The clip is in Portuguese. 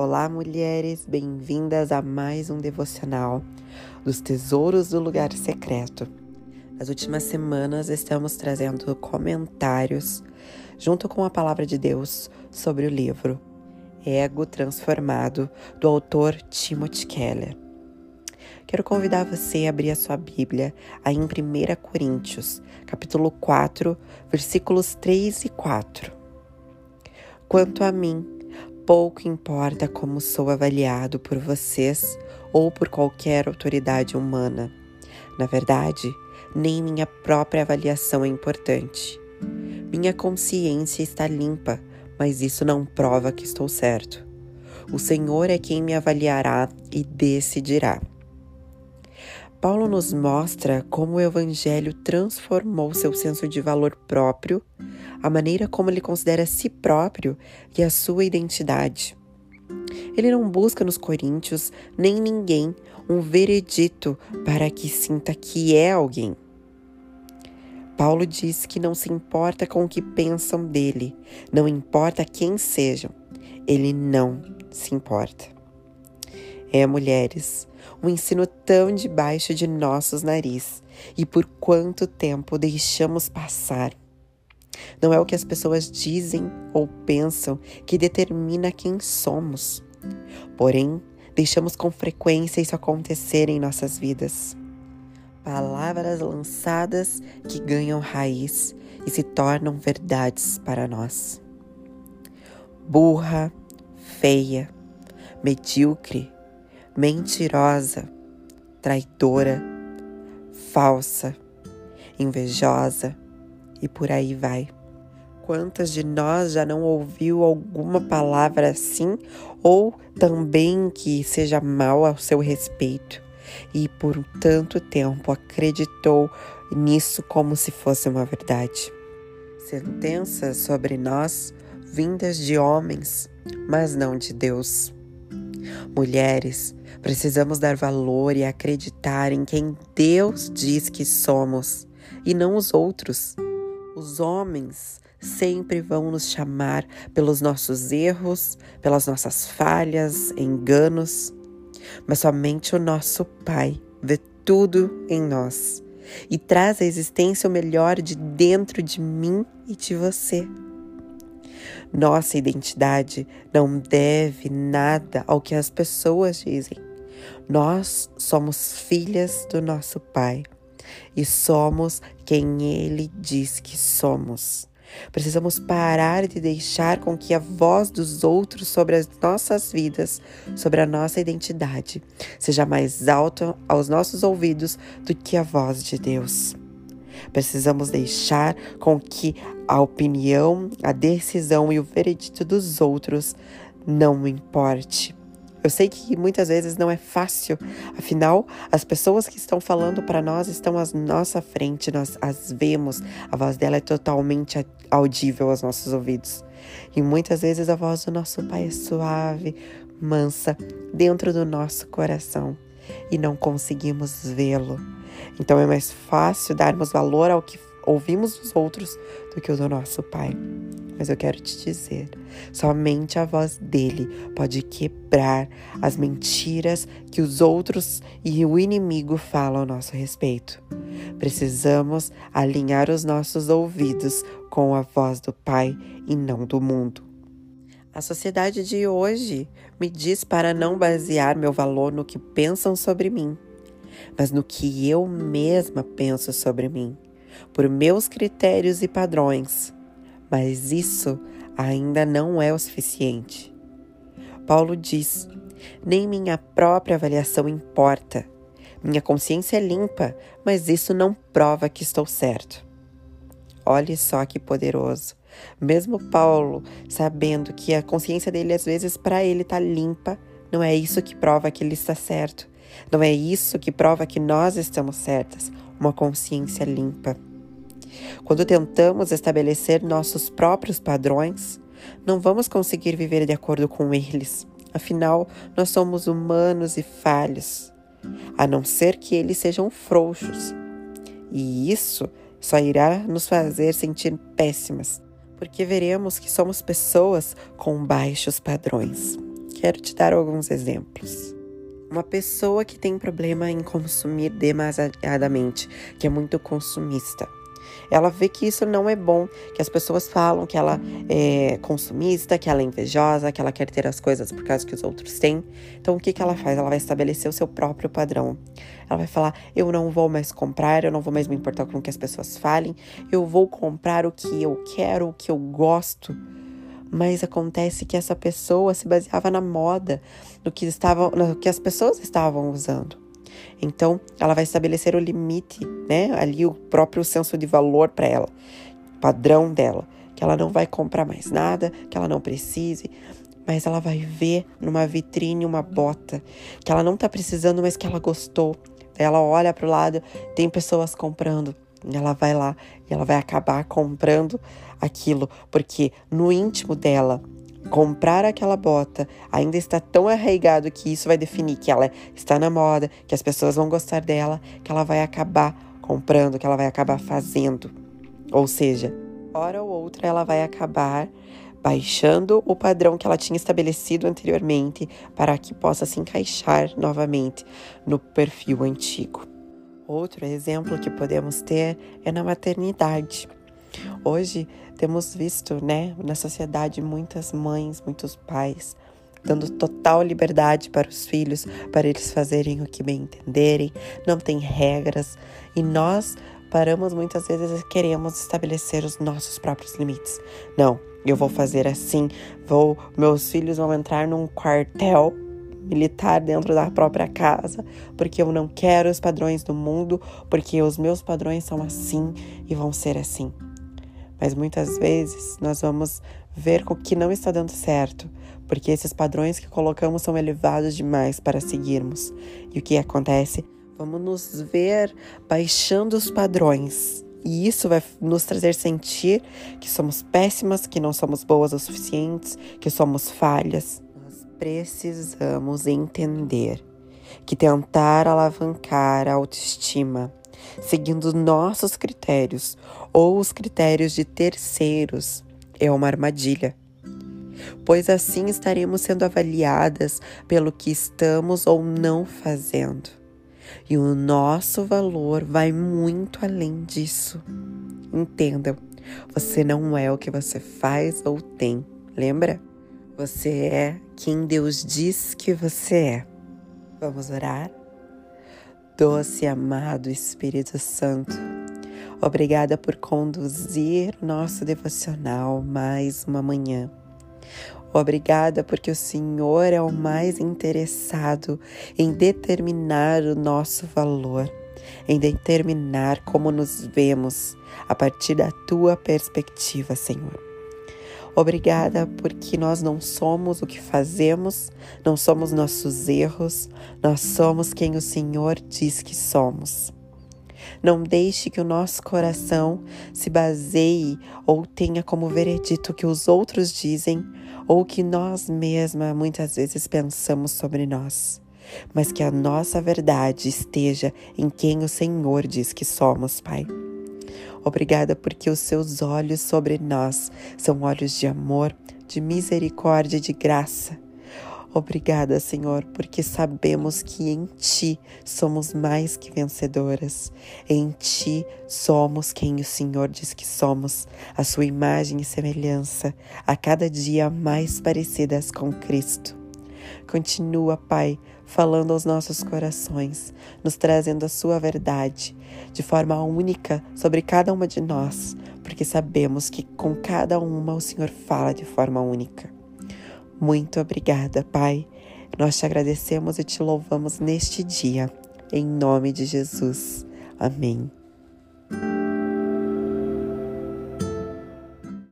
Olá, mulheres, bem-vindas a mais um devocional dos Tesouros do Lugar Secreto. Nas últimas semanas estamos trazendo comentários, junto com a palavra de Deus, sobre o livro Ego Transformado, do autor Timothy Keller. Quero convidar você a abrir a sua Bíblia aí em 1 Coríntios, capítulo 4, versículos 3 e 4. Quanto a mim, Pouco importa como sou avaliado por vocês ou por qualquer autoridade humana. Na verdade, nem minha própria avaliação é importante. Minha consciência está limpa, mas isso não prova que estou certo. O Senhor é quem me avaliará e decidirá. Paulo nos mostra como o Evangelho transformou seu senso de valor próprio, a maneira como ele considera si próprio e a sua identidade. Ele não busca nos coríntios nem ninguém um veredito para que sinta que é alguém. Paulo diz que não se importa com o que pensam dele, não importa quem sejam, ele não se importa. É, mulheres, um ensino tão debaixo de nossos nariz e por quanto tempo deixamos passar. Não é o que as pessoas dizem ou pensam que determina quem somos. Porém, deixamos com frequência isso acontecer em nossas vidas. Palavras lançadas que ganham raiz e se tornam verdades para nós. Burra, feia, medíocre, mentirosa, traidora, falsa, invejosa e por aí vai. Quantas de nós já não ouviu alguma palavra assim ou também que seja mal ao seu respeito e por tanto tempo acreditou nisso como se fosse uma verdade? Sentenças sobre nós vindas de homens, mas não de Deus. Mulheres, precisamos dar valor e acreditar em quem Deus diz que somos e não os outros. Os homens sempre vão nos chamar pelos nossos erros, pelas nossas falhas, enganos, mas somente o nosso Pai vê tudo em nós e traz à existência o melhor de dentro de mim e de você. Nossa identidade não deve nada ao que as pessoas dizem. Nós somos filhas do nosso Pai e somos quem Ele diz que somos. Precisamos parar de deixar com que a voz dos outros sobre as nossas vidas, sobre a nossa identidade, seja mais alta aos nossos ouvidos do que a voz de Deus. Precisamos deixar com que a opinião, a decisão e o veredito dos outros não importe. Eu sei que muitas vezes não é fácil, afinal, as pessoas que estão falando para nós estão à nossa frente, nós as vemos, a voz dela é totalmente audível aos nossos ouvidos. E muitas vezes a voz do nosso Pai é suave, mansa, dentro do nosso coração e não conseguimos vê-lo. Então é mais fácil darmos valor ao que ouvimos dos outros do que o do nosso Pai. Mas eu quero te dizer, somente a voz dele pode quebrar as mentiras que os outros e o inimigo falam a nosso respeito. Precisamos alinhar os nossos ouvidos com a voz do Pai e não do mundo. A sociedade de hoje me diz para não basear meu valor no que pensam sobre mim, mas no que eu mesma penso sobre mim, por meus critérios e padrões. Mas isso ainda não é o suficiente. Paulo diz: nem minha própria avaliação importa. Minha consciência é limpa, mas isso não prova que estou certo. Olhe só que poderoso. Mesmo Paulo, sabendo que a consciência dele às vezes para ele está limpa, não é isso que prova que ele está certo. Não é isso que prova que nós estamos certas. Uma consciência limpa. Quando tentamos estabelecer nossos próprios padrões, não vamos conseguir viver de acordo com eles. Afinal, nós somos humanos e falhos, a não ser que eles sejam frouxos. E isso só irá nos fazer sentir péssimas, porque veremos que somos pessoas com baixos padrões. quero te dar alguns exemplos. Uma pessoa que tem problema em consumir demasiadamente, que é muito consumista. Ela vê que isso não é bom, que as pessoas falam que ela é consumista, que ela é invejosa, que ela quer ter as coisas por causa que os outros têm. Então o que, que ela faz? Ela vai estabelecer o seu próprio padrão. Ela vai falar: eu não vou mais comprar, eu não vou mais me importar com o que as pessoas falem, eu vou comprar o que eu quero, o que eu gosto mas acontece que essa pessoa se baseava na moda, no que, estava, no que as pessoas estavam usando. Então, ela vai estabelecer o limite, né? Ali o próprio senso de valor para ela, padrão dela, que ela não vai comprar mais nada, que ela não precise, mas ela vai ver numa vitrine uma bota que ela não tá precisando, mas que ela gostou. Ela olha para o lado, tem pessoas comprando. Ela vai lá e ela vai acabar comprando aquilo, porque no íntimo dela, comprar aquela bota ainda está tão arraigado que isso vai definir que ela está na moda, que as pessoas vão gostar dela, que ela vai acabar comprando, que ela vai acabar fazendo. Ou seja, hora ou outra ela vai acabar baixando o padrão que ela tinha estabelecido anteriormente para que possa se encaixar novamente no perfil antigo. Outro exemplo que podemos ter é na maternidade. Hoje temos visto, né, na sociedade muitas mães, muitos pais dando total liberdade para os filhos, para eles fazerem o que bem entenderem, não tem regras e nós paramos muitas vezes e queremos estabelecer os nossos próprios limites. Não, eu vou fazer assim, vou, meus filhos vão entrar num quartel militar dentro da própria casa, porque eu não quero os padrões do mundo, porque os meus padrões são assim e vão ser assim. Mas muitas vezes nós vamos ver o que não está dando certo, porque esses padrões que colocamos são elevados demais para seguirmos. E o que acontece? Vamos nos ver baixando os padrões. E isso vai nos trazer sentir que somos péssimas, que não somos boas o suficientes, que somos falhas. Nós precisamos entender que tentar alavancar a autoestima seguindo nossos critérios ou os critérios de terceiros, é uma armadilha. Pois assim estaremos sendo avaliadas pelo que estamos ou não fazendo. E o nosso valor vai muito além disso. Entendam, você não é o que você faz ou tem, lembra? Você é quem Deus diz que você é. Vamos orar? Doce e amado Espírito Santo, obrigada por conduzir nosso devocional mais uma manhã. Obrigada porque o Senhor é o mais interessado em determinar o nosso valor, em determinar como nos vemos a partir da tua perspectiva, Senhor. Obrigada porque nós não somos o que fazemos, não somos nossos erros, nós somos quem o Senhor diz que somos. Não deixe que o nosso coração se baseie ou tenha como veredito o que os outros dizem ou que nós mesmas muitas vezes pensamos sobre nós, mas que a nossa verdade esteja em quem o Senhor diz que somos, Pai. Obrigada porque os seus olhos sobre nós são olhos de amor, de misericórdia e de graça. Obrigada, Senhor, porque sabemos que em Ti somos mais que vencedoras. Em Ti somos quem o Senhor diz que somos, a Sua imagem e semelhança, a cada dia mais parecidas com Cristo. Continua, Pai, falando aos nossos corações, nos trazendo a Sua verdade de forma única sobre cada uma de nós, porque sabemos que com cada uma o Senhor fala de forma única. Muito obrigada, Pai. Nós te agradecemos e te louvamos neste dia, em nome de Jesus. Amém.